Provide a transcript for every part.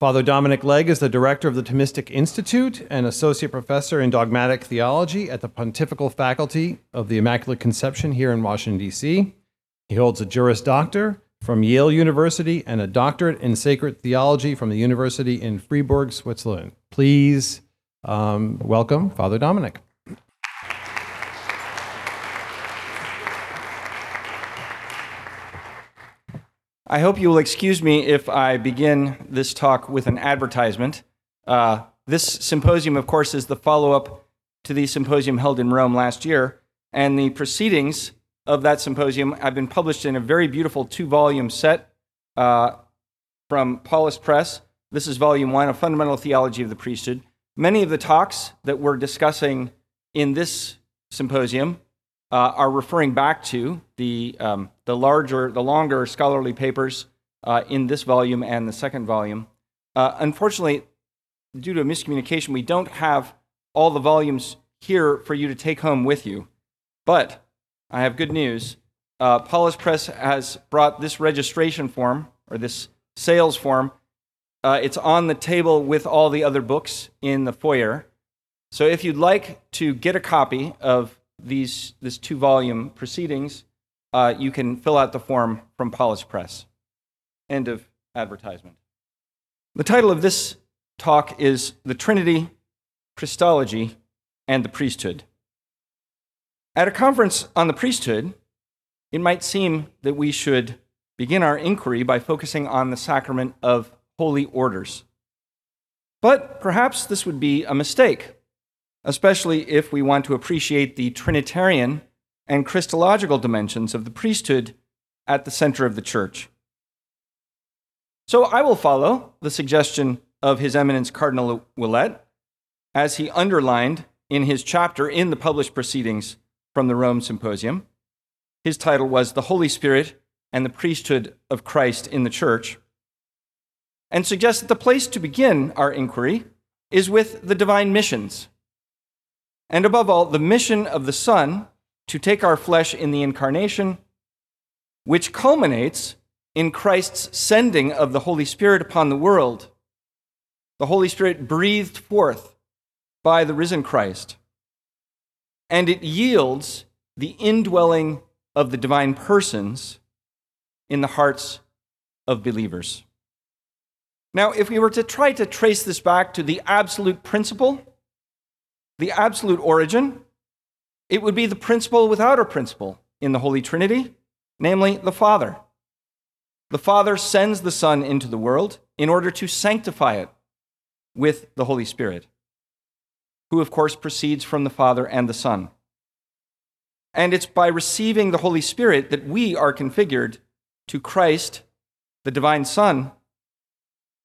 Father Dominic Legge is the director of the Thomistic Institute and associate professor in dogmatic theology at the Pontifical Faculty of the Immaculate Conception here in Washington, D.C. He holds a Juris Doctor from Yale University and a doctorate in sacred theology from the University in Freiburg, Switzerland. Please um, welcome Father Dominic. I hope you will excuse me if I begin this talk with an advertisement. Uh, this symposium, of course, is the follow up to the symposium held in Rome last year, and the proceedings of that symposium have been published in a very beautiful two volume set uh, from Paulist Press. This is volume one, A Fundamental Theology of the Priesthood. Many of the talks that we're discussing in this symposium uh, are referring back to the, um, the larger, the longer scholarly papers uh, in this volume and the second volume. Uh, unfortunately, due to a miscommunication, we don't have all the volumes here for you to take home with you. But I have good news. Uh, Paulist Press has brought this registration form, or this sales form. Uh, it's on the table with all the other books in the foyer. So if you'd like to get a copy of these this two volume proceedings, uh, you can fill out the form from Paulist Press. End of advertisement. The title of this talk is The Trinity, Christology, and the Priesthood. At a conference on the priesthood, it might seem that we should begin our inquiry by focusing on the sacrament of holy orders. But perhaps this would be a mistake especially if we want to appreciate the Trinitarian and Christological dimensions of the priesthood at the center of the church. So I will follow the suggestion of His Eminence Cardinal Ouellet, as he underlined in his chapter in the published proceedings from the Rome Symposium. His title was The Holy Spirit and the Priesthood of Christ in the Church, and suggest that the place to begin our inquiry is with the divine missions and above all, the mission of the Son to take our flesh in the incarnation, which culminates in Christ's sending of the Holy Spirit upon the world. The Holy Spirit breathed forth by the risen Christ, and it yields the indwelling of the divine persons in the hearts of believers. Now, if we were to try to trace this back to the absolute principle, the absolute origin, it would be the principle without a principle in the Holy Trinity, namely the Father. The Father sends the Son into the world in order to sanctify it with the Holy Spirit, who, of course, proceeds from the Father and the Son. And it's by receiving the Holy Spirit that we are configured to Christ, the divine Son,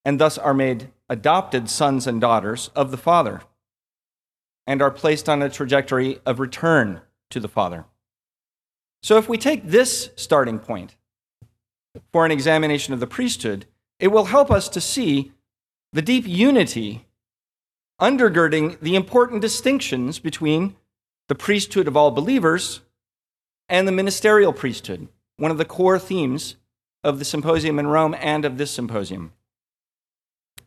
and thus are made adopted sons and daughters of the Father and are placed on a trajectory of return to the Father. So, if we take this starting point for an examination of the priesthood, it will help us to see the deep unity undergirding the important distinctions between the priesthood of all believers and the ministerial priesthood, one of the core themes of the symposium in Rome and of this symposium.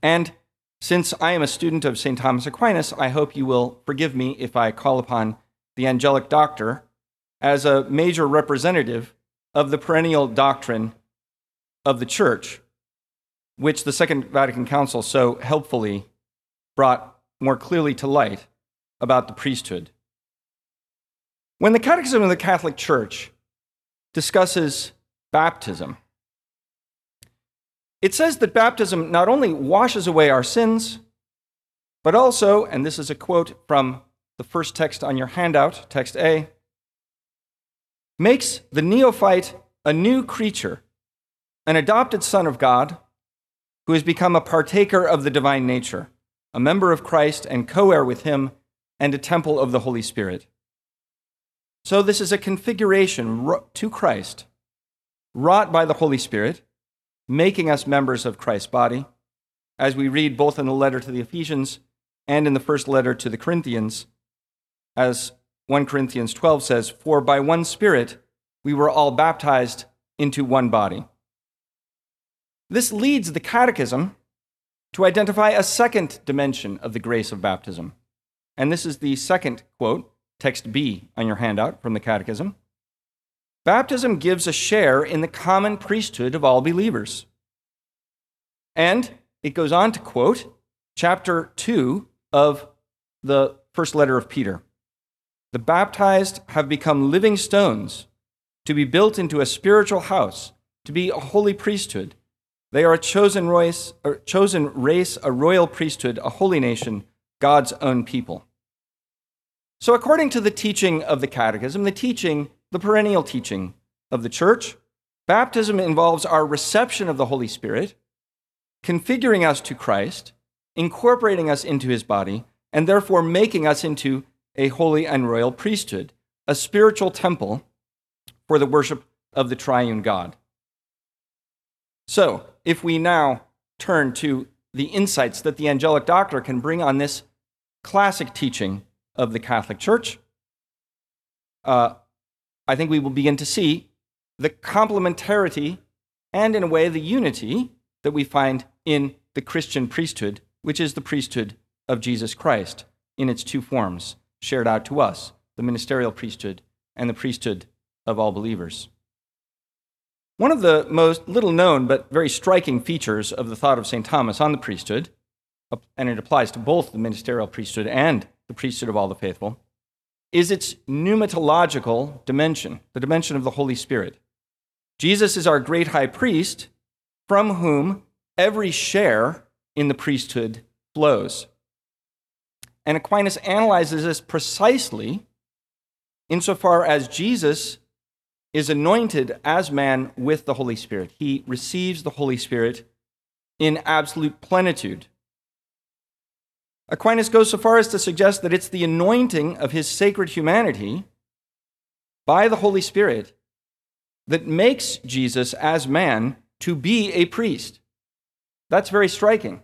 And since I am a student of St. Thomas Aquinas, I hope you will forgive me if I call upon the angelic doctor as a major representative of the perennial doctrine of the Church, which the Second Vatican Council so helpfully brought more clearly to light about the priesthood. When the Catechism of the Catholic Church discusses baptism, it says that baptism not only washes away our sins, but also, and this is a quote from the first text on your handout, text A, makes the neophyte a new creature, an adopted son of God who has become a partaker of the divine nature, a member of Christ and co heir with him, and a temple of the Holy Spirit. So, this is a configuration to Christ, wrought by the Holy Spirit, making us members of Christ's body, as we read both in the letter to the Ephesians and in the first letter to the Corinthians, as 1 Corinthians 12 says, For by one Spirit we were all baptized into one body. This leads the Catechism to identify a second dimension of the grace of baptism. And this is the second quote, text B on your handout from the Catechism. Baptism gives a share in the common priesthood of all believers. And it goes on to quote chapter 2 of the first letter of Peter. The baptized have become living stones to be built into a spiritual house, to be a holy priesthood. They are a chosen race, a chosen race, a royal priesthood, a holy nation, God's own people. So, according to the teaching of the Catechism, the teaching, the perennial teaching of the Church, baptism involves our reception of the Holy Spirit, configuring us to Christ, incorporating us into his body, and therefore making us into a holy and royal priesthood, a spiritual temple for the worship of the triune God. So, if we now turn to the insights that the angelic doctor can bring on this classic teaching of the Catholic Church, uh, I think we will begin to see the complementarity and, in a way, the unity that we find in the Christian priesthood, which is the priesthood of Jesus Christ in its two forms shared out to us the ministerial priesthood and the priesthood of all believers. One of the most little known but very striking features of the thought of St. Thomas on the priesthood, and it applies to both the ministerial priesthood and the priesthood of all the faithful, is its pneumatological dimension, the dimension of the Holy Spirit. Jesus is our great high priest, from whom every share in the priesthood flows. And Aquinas analyzes this precisely insofar as Jesus is anointed as man with the Holy Spirit. He receives the Holy Spirit in absolute plenitude. Aquinas goes so far as to suggest that it's the anointing of his sacred humanity by the Holy Spirit that makes Jesus as man to be a priest. That's very striking.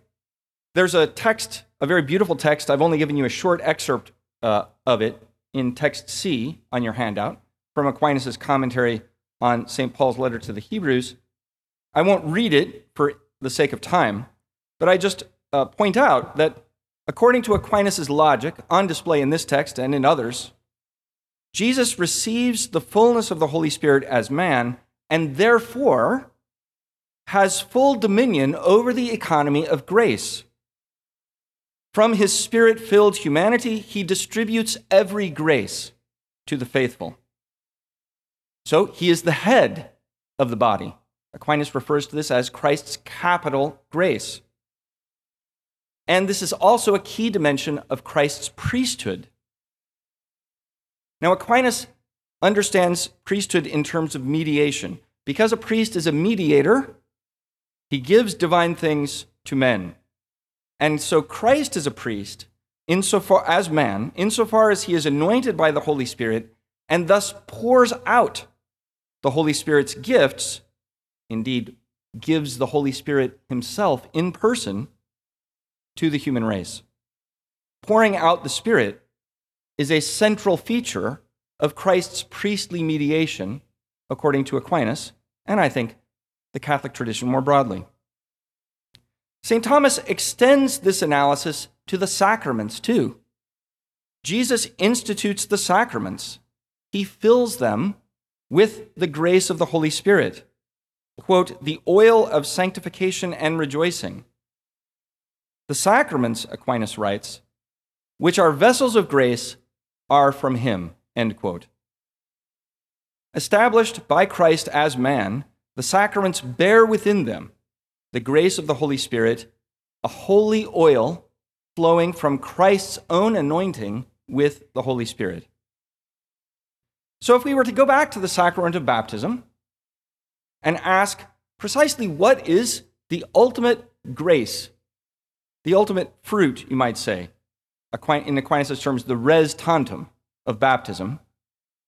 There's a text, a very beautiful text. I've only given you a short excerpt uh, of it in text C on your handout from Aquinas' commentary on St. Paul's letter to the Hebrews. I won't read it for the sake of time, but I just uh, point out that according to Aquinas' logic, on display in this text and in others, Jesus receives the fullness of the Holy Spirit as man, and therefore has full dominion over the economy of grace. From his spirit filled humanity, he distributes every grace to the faithful. So he is the head of the body. Aquinas refers to this as Christ's capital grace. And this is also a key dimension of Christ's priesthood. Now, Aquinas understands priesthood in terms of mediation. Because a priest is a mediator, he gives divine things to men. And so Christ is a priest insofar as man, insofar as he is anointed by the Holy Spirit and thus pours out the Holy Spirit's gifts, indeed, gives the Holy Spirit himself in person to the human race. Pouring out the Spirit is a central feature of Christ's priestly mediation, according to Aquinas, and I think the Catholic tradition more broadly. St. Thomas extends this analysis to the sacraments too. Jesus institutes the sacraments, he fills them with the grace of the Holy Spirit. Quote, the oil of sanctification and rejoicing. The sacraments, Aquinas writes, which are vessels of grace, are from him. End quote. Established by Christ as man, the sacraments bear within them the grace of the Holy Spirit, a holy oil flowing from Christ's own anointing with the Holy Spirit. So, if we were to go back to the sacrament of baptism and ask precisely what is the ultimate grace, the ultimate fruit, you might say, in Aquinas' terms, the res tantum of baptism,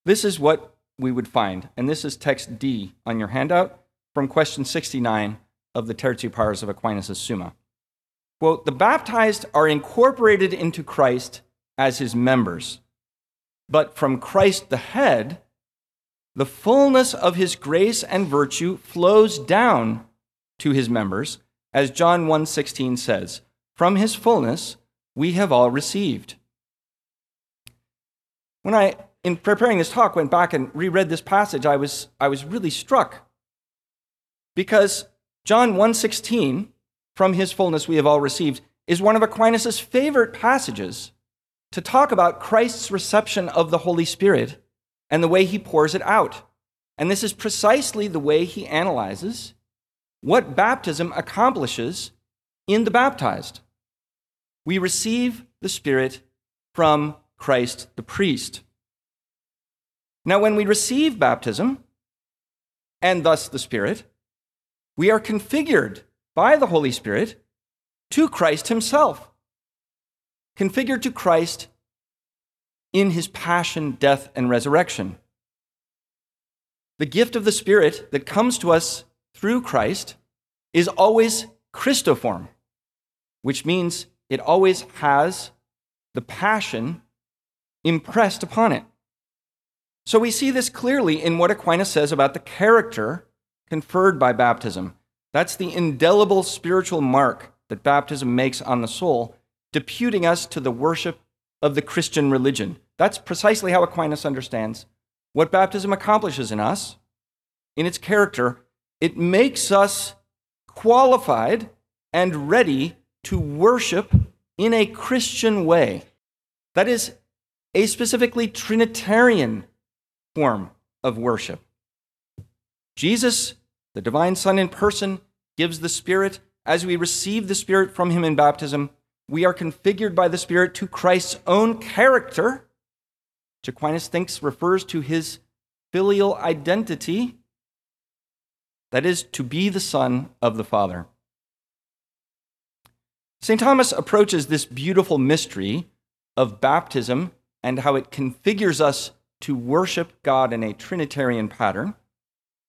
this is what we would find. And this is text D on your handout from question 69 of the Tertia Pars of Aquinas' Summa. Quote, the baptized are incorporated into Christ as his members, but from Christ the head, the fullness of his grace and virtue flows down to his members, as John 1:16 says, from his fullness we have all received. When I in preparing this talk went back and reread this passage, I was I was really struck because John 1:16 from his fullness we have all received is one of Aquinas' favorite passages to talk about Christ's reception of the Holy Spirit and the way he pours it out. And this is precisely the way he analyzes what baptism accomplishes in the baptized. We receive the Spirit from Christ the priest. Now, when we receive baptism, and thus the Spirit, we are configured by the Holy Spirit to Christ Himself, configured to Christ in His passion, death, and resurrection. The gift of the Spirit that comes to us through Christ is always Christoform, which means it always has the passion impressed upon it. So we see this clearly in what Aquinas says about the character conferred by baptism. That's the indelible spiritual mark that baptism makes on the soul, deputing us to the worship of the Christian religion. That's precisely how Aquinas understands what baptism accomplishes in us, in its character. It makes us qualified and ready to worship in a Christian way. That is a specifically Trinitarian form of worship. Jesus, the divine Son in person, gives the Spirit. As we receive the Spirit from Him in baptism, we are configured by the Spirit to Christ's own character, which Aquinas thinks refers to his filial identity, that is, to be the Son of the Father. St. Thomas approaches this beautiful mystery of baptism and how it configures us to worship God in a Trinitarian pattern.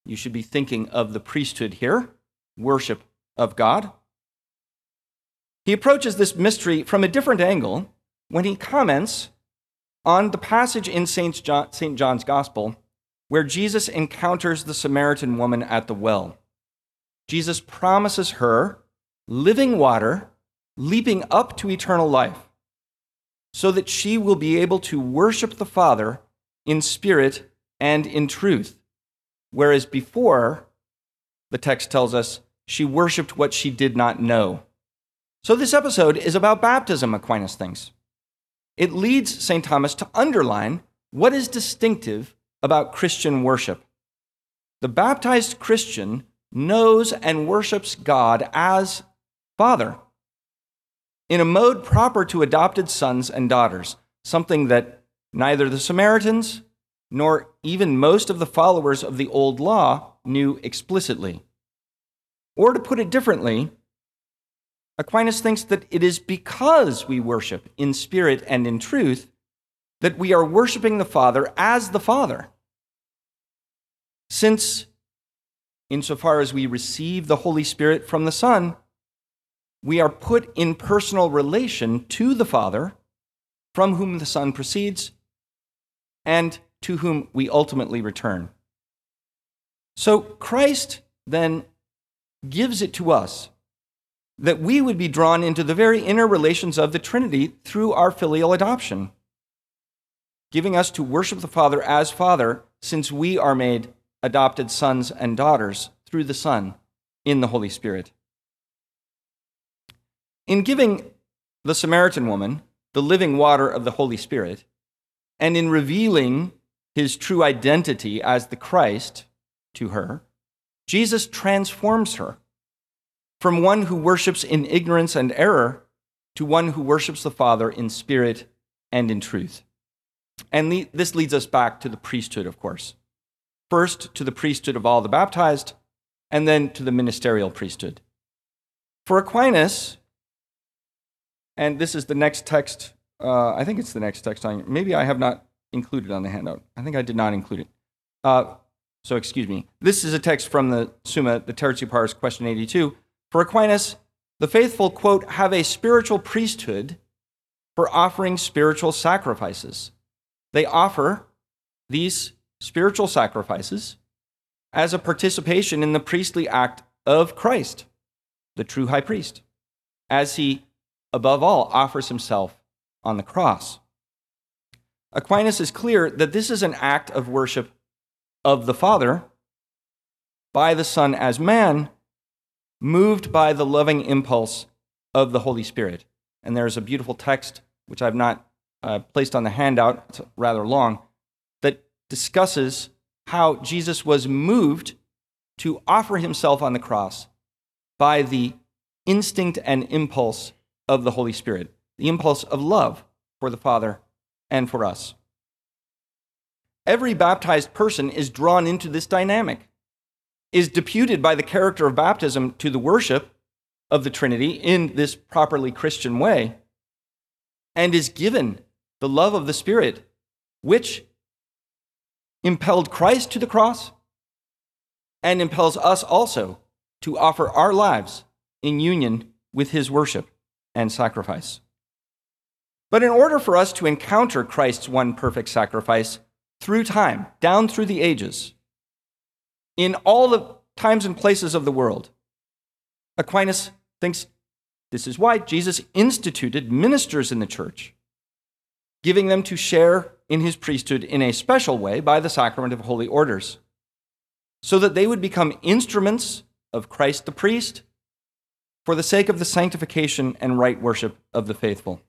You should be thinking of the priesthood here, worship of God. He approaches this mystery from a different angle when he comments on the passage in St. John, St. John's Gospel where Jesus encounters the Samaritan woman at the well. Jesus promises her living water leaping up to eternal life so that she will be able to worship the Father in spirit and in truth. Whereas before, the text tells us, she worshiped what she did not know. So this episode is about baptism, Aquinas thinks. It leads St. Thomas to underline what is distinctive about Christian worship. The baptized Christian knows and worships God as Father in a mode proper to adopted sons and daughters, something that neither the Samaritans nor even most of the followers of the Old Law knew explicitly. Or to put it differently, Aquinas thinks that it is because we worship in spirit and in truth that we are worshiping the Father as the Father. Since, insofar as we receive the Holy Spirit from the Son, we are put in personal relation to the Father, from whom the Son proceeds, and to whom we ultimately return. So Christ then gives it to us that we would be drawn into the very inner relations of the Trinity through our filial adoption, giving us to worship the Father as Father, since we are made adopted sons and daughters through the Son in the Holy Spirit. In giving the Samaritan woman the living water of the Holy Spirit, and in revealing his true identity as the Christ to her, Jesus transforms her from one who worships in ignorance and error to one who worships the Father in spirit and in truth. And this leads us back to the priesthood, of course. First, to the priesthood of all the baptized, and then to the ministerial priesthood. For Aquinas, and this is the next text. Uh, I think it's the next text on. Maybe I have not included on the handout. I think I did not include it. Uh, so excuse me. This is a text from the Summa, the Tertia Pars, question 82. For Aquinas, the faithful, quote, have a spiritual priesthood for offering spiritual sacrifices. They offer these spiritual sacrifices as a participation in the priestly act of Christ, the true high priest, as he, above all, offers himself on the cross. Aquinas is clear that this is an act of worship of the Father by the Son as man, moved by the loving impulse of the Holy Spirit. And there's a beautiful text, which I've not uh, placed on the handout, it's rather long, that discusses how Jesus was moved to offer himself on the cross by the instinct and impulse of the Holy Spirit, the impulse of love for the Father and for us. Every baptized person is drawn into this dynamic, is deputed by the character of baptism to the worship of the Trinity in this properly Christian way, and is given the love of the Spirit, which impelled Christ to the cross and impels us also to offer our lives in union with his worship and sacrifice. But in order for us to encounter Christ's one perfect sacrifice through time, down through the ages, in all the times and places of the world, Aquinas thinks this is why Jesus instituted ministers in the church, giving them to share in his priesthood in a special way by the sacrament of holy orders, so that they would become instruments of Christ the priest for the sake of the sanctification and right worship of the faithful.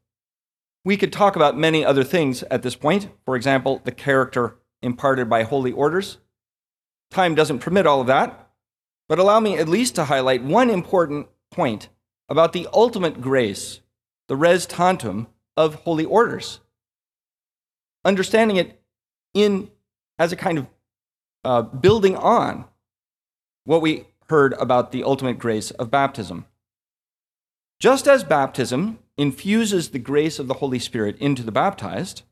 We could talk about many other things at this point, for example, the character imparted by holy orders. Time doesn't permit all of that, but allow me at least to highlight one important point about the ultimate grace, the res tantum of holy orders. Understanding it in as a kind of uh, building on what we heard about the ultimate grace of baptism. Just as baptism infuses the grace of the Holy Spirit into the baptized,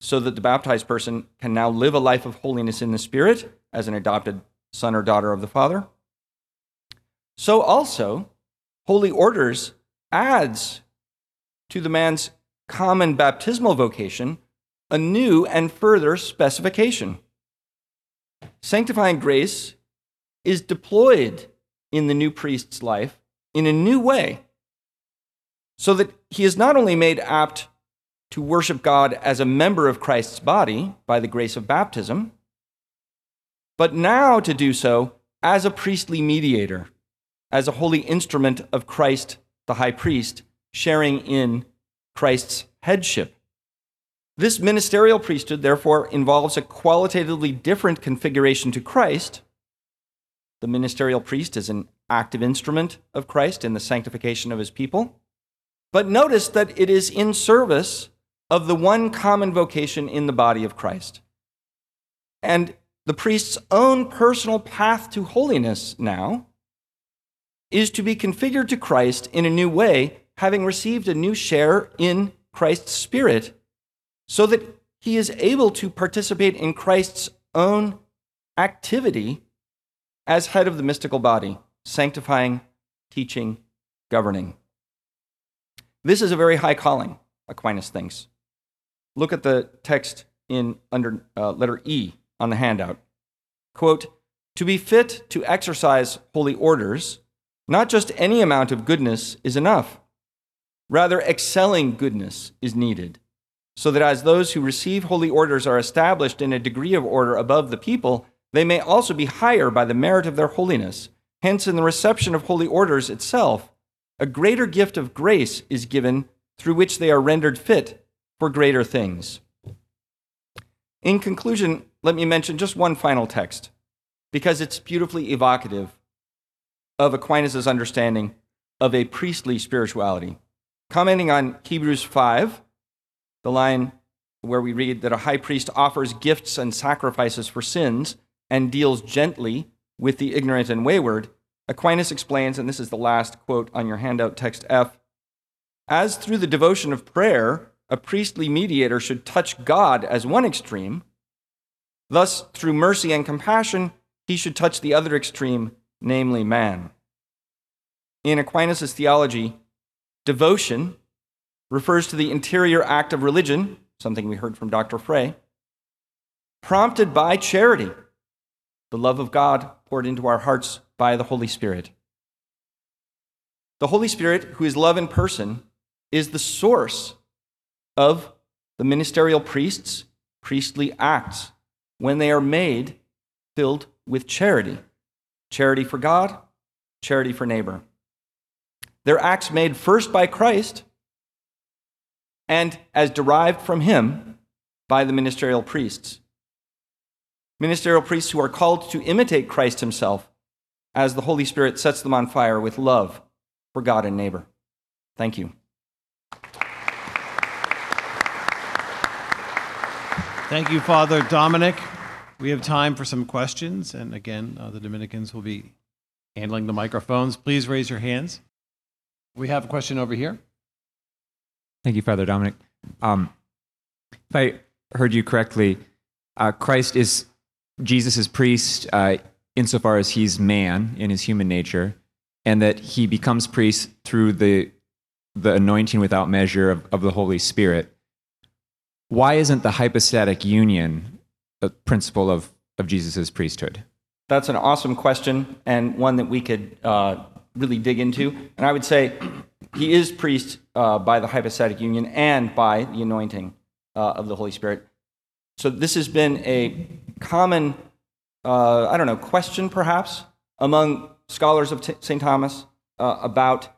so that the baptized person can now live a life of holiness in the Spirit as an adopted son or daughter of the Father. So also, holy orders adds to the man's common baptismal vocation a new and further specification. Sanctifying grace is deployed in the new priest's life in a new way so that he is not only made apt to worship God as a member of Christ's body by the grace of baptism, but now to do so as a priestly mediator, as a holy instrument of Christ the high priest, sharing in Christ's headship. This ministerial priesthood, therefore, involves a qualitatively different configuration to Christ. The ministerial priest is an active instrument of Christ in the sanctification of his people. But notice that it is in service of the one common vocation in the body of Christ. And the priest's own personal path to holiness now is to be configured to Christ in a new way, having received a new share in Christ's Spirit, so that he is able to participate in Christ's own activity as head of the mystical body, sanctifying, teaching, governing. This is a very high calling, Aquinas thinks. Look at the text in under uh, letter E on the handout. Quote, to be fit to exercise holy orders, not just any amount of goodness is enough. Rather, excelling goodness is needed, so that as those who receive holy orders are established in a degree of order above the people, they may also be higher by the merit of their holiness. Hence, in the reception of holy orders itself, a greater gift of grace is given through which they are rendered fit for greater things. In conclusion, let me mention just one final text, because it's beautifully evocative of Aquinas' understanding of a priestly spirituality. Commenting on Hebrews 5, the line where we read that a high priest offers gifts and sacrifices for sins and deals gently with the ignorant and wayward, Aquinas explains, and this is the last quote on your handout, text F As through the devotion of prayer, a priestly mediator should touch God as one extreme, thus, through mercy and compassion, he should touch the other extreme, namely man. In Aquinas' theology, devotion refers to the interior act of religion, something we heard from Dr. Frey, prompted by charity, the love of God poured into our hearts by the Holy Spirit. The Holy Spirit, who is love in person, is the source of the ministerial priests' priestly acts when they are made filled with charity charity for God, charity for neighbor. They're acts made first by Christ and as derived from him by the ministerial priests. Ministerial priests who are called to imitate Christ himself as the Holy Spirit sets them on fire with love for God and neighbor. Thank you. Thank you, Father Dominic. We have time for some questions. And again, uh, the Dominicans will be handling the microphones. Please raise your hands. We have a question over here. Thank you, Father Dominic. Um, if I heard you correctly, uh, Christ is Jesus' is priest uh, insofar as he's man in his human nature, and that he becomes priest through the, the anointing without measure of, of the Holy Spirit. Why isn't the hypostatic union a principle of, of Jesus' priesthood? That's an awesome question and one that we could uh, really dig into. And I would say he is priest uh, by the hypostatic union and by the anointing uh, of the Holy Spirit. So this has been a common, uh, I don't know, question perhaps among scholars of St. Thomas uh, about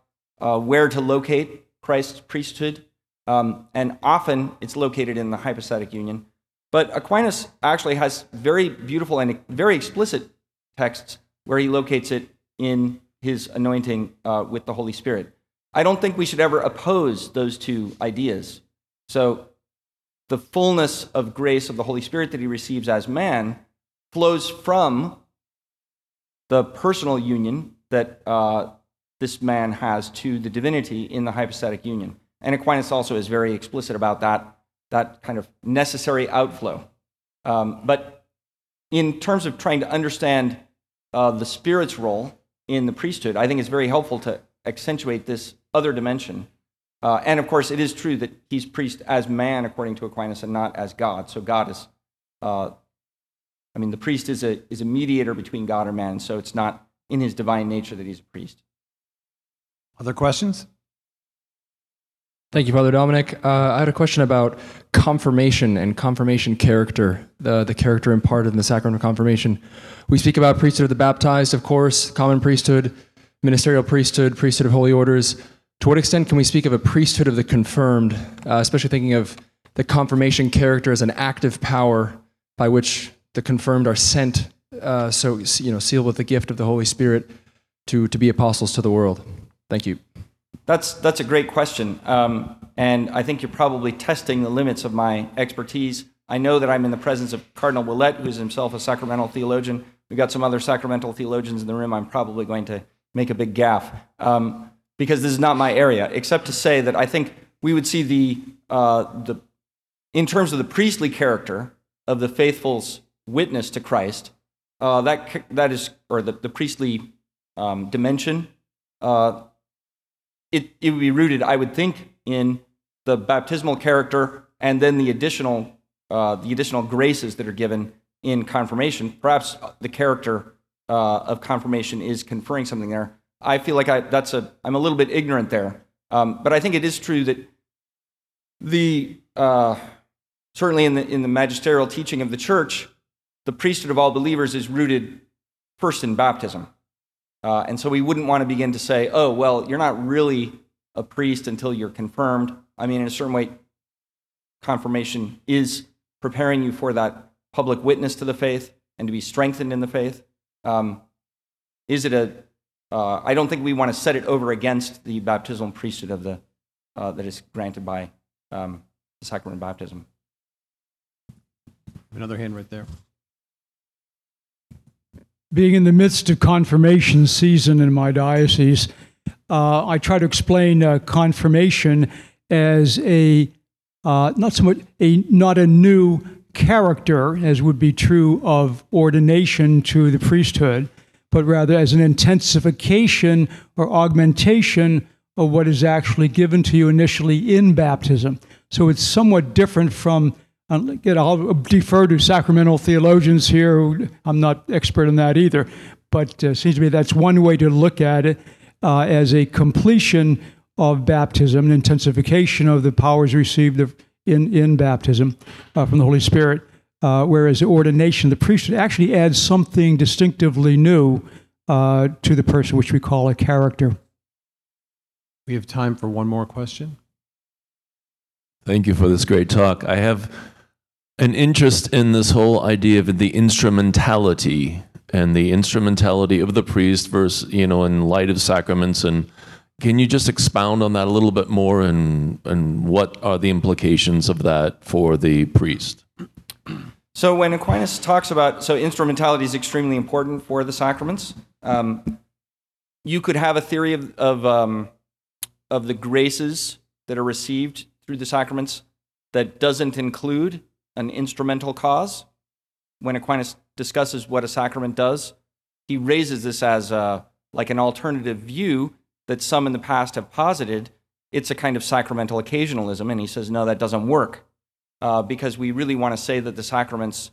uh, where to locate Christ's priesthood. Um, and often it's located in the hypostatic union. But Aquinas actually has very beautiful and very explicit texts where he locates it in his anointing uh, with the Holy Spirit. I don't think we should ever oppose those two ideas. So, the fullness of grace of the Holy Spirit that he receives as man flows from the personal union that uh, this man has to the divinity in the hypostatic union. And Aquinas also is very explicit about that, that kind of necessary outflow. Um, but in terms of trying to understand uh, the Spirit's role in the priesthood, I think it's very helpful to accentuate this other dimension. Uh, and of course, it is true that he's priest as man, according to Aquinas, and not as God. So God is, uh, I mean, the priest is a, is a mediator between God and man, so it's not in his divine nature that he's a priest. Other questions? Thank you, Father Dominic. Uh, I had a question about confirmation and confirmation character, the, the character imparted in the sacrament of confirmation. We speak about priesthood of the baptized, of course, common priesthood, ministerial priesthood, priesthood of holy orders. To what extent can we speak of a priesthood of the confirmed, uh, especially thinking of the confirmation character as an active power by which the confirmed are sent, uh, so you know, sealed with the gift of the Holy Spirit to, to be apostles to the world? Thank you. That's, that's a great question. Um, and I think you're probably testing the limits of my expertise. I know that I'm in the presence of Cardinal Ouellet, who is himself a sacramental theologian. We've got some other sacramental theologians in the room. I'm probably going to make a big gaffe um, because this is not my area, except to say that I think we would see the, uh, the in terms of the priestly character of the faithful's witness to Christ, uh, that, that is, or the, the priestly um, dimension, uh, it, it would be rooted, I would think, in the baptismal character and then the additional, uh, the additional graces that are given in confirmation. Perhaps the character uh, of confirmation is conferring something there. I feel like I, that's a, I'm a little bit ignorant there. Um, but I think it is true that the, uh, certainly in the, in the magisterial teaching of the church, the priesthood of all believers is rooted first in baptism. Uh, and so we wouldn't want to begin to say, oh, well, you're not really a priest until you're confirmed. I mean, in a certain way, confirmation is preparing you for that public witness to the faith and to be strengthened in the faith. Um, is it a? Uh, I don't think we want to set it over against the baptismal priesthood of the uh, that is granted by um, the sacrament of baptism. Another hand right there being in the midst of confirmation season in my diocese, uh, I try to explain uh, confirmation as a uh, not so much a not a new character as would be true of ordination to the priesthood, but rather as an intensification or augmentation of what is actually given to you initially in baptism. So it's somewhat different from. Again, I'll defer to sacramental theologians here. I'm not expert in that either, but uh, seems to me that's one way to look at it uh, as a completion of baptism, an intensification of the powers received in, in baptism uh, from the Holy Spirit. Uh, whereas the ordination, the priesthood actually adds something distinctively new uh, to the person, which we call a character. We have time for one more question. Thank you for this great talk. I have an interest in this whole idea of the instrumentality and the instrumentality of the priest versus, you know, in light of sacraments. And can you just expound on that a little bit more and, and what are the implications of that for the priest? So when Aquinas talks about, so instrumentality is extremely important for the sacraments. Um, you could have a theory of, of, um, of the graces that are received through the sacraments that doesn't include an instrumental cause. When Aquinas discusses what a sacrament does, he raises this as a, like an alternative view that some in the past have posited. It's a kind of sacramental occasionalism, and he says, no, that doesn't work uh, because we really want to say that the sacraments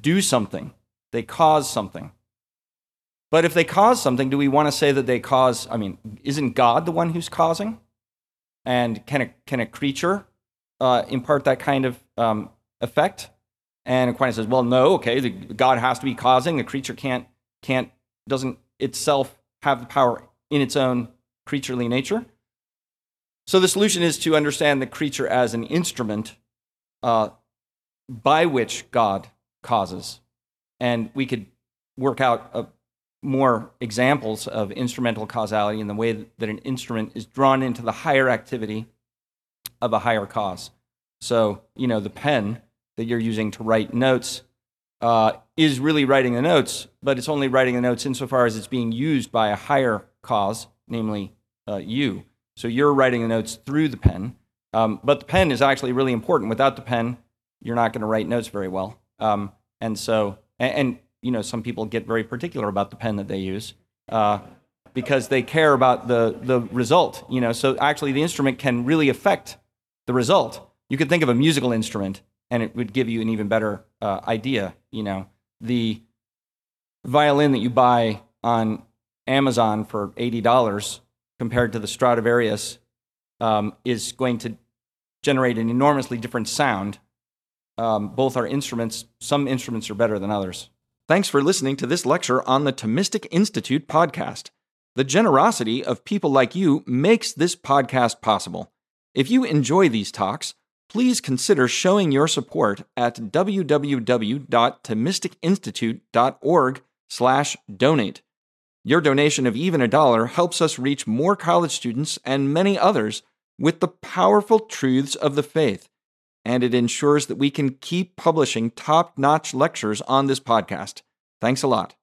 do something, they cause something. But if they cause something, do we want to say that they cause? I mean, isn't God the one who's causing? And can a, can a creature uh, impart that kind of um, effect? And Aquinas says, well, no, okay, the, God has to be causing. The creature can't, can't, doesn't itself have the power in its own creaturely nature. So the solution is to understand the creature as an instrument uh, by which God causes. And we could work out uh, more examples of instrumental causality in the way that an instrument is drawn into the higher activity of a higher cause. So, you know, the pen that you're using to write notes uh, is really writing the notes, but it's only writing the notes insofar as it's being used by a higher cause, namely uh, you. So you're writing the notes through the pen, um, but the pen is actually really important. Without the pen, you're not going to write notes very well. Um, and so, and, and, you know, some people get very particular about the pen that they use uh, because they care about the the result. You know, so actually, the instrument can really affect the result. You could think of a musical instrument and it would give you an even better uh, idea. You know, the violin that you buy on Amazon for eighty dollars compared to the Stradivarius um, is going to generate an enormously different sound. Um, both are instruments. Some instruments are better than others. Thanks for listening to this lecture on the Thomistic Institute podcast. The generosity of people like you makes this podcast possible. If you enjoy these talks, please consider showing your support at www.thomisticinstitute.org slash donate. Your donation of even a dollar helps us reach more college students and many others with the powerful truths of the faith, and it ensures that we can keep publishing top notch lectures on this podcast. Thanks a lot.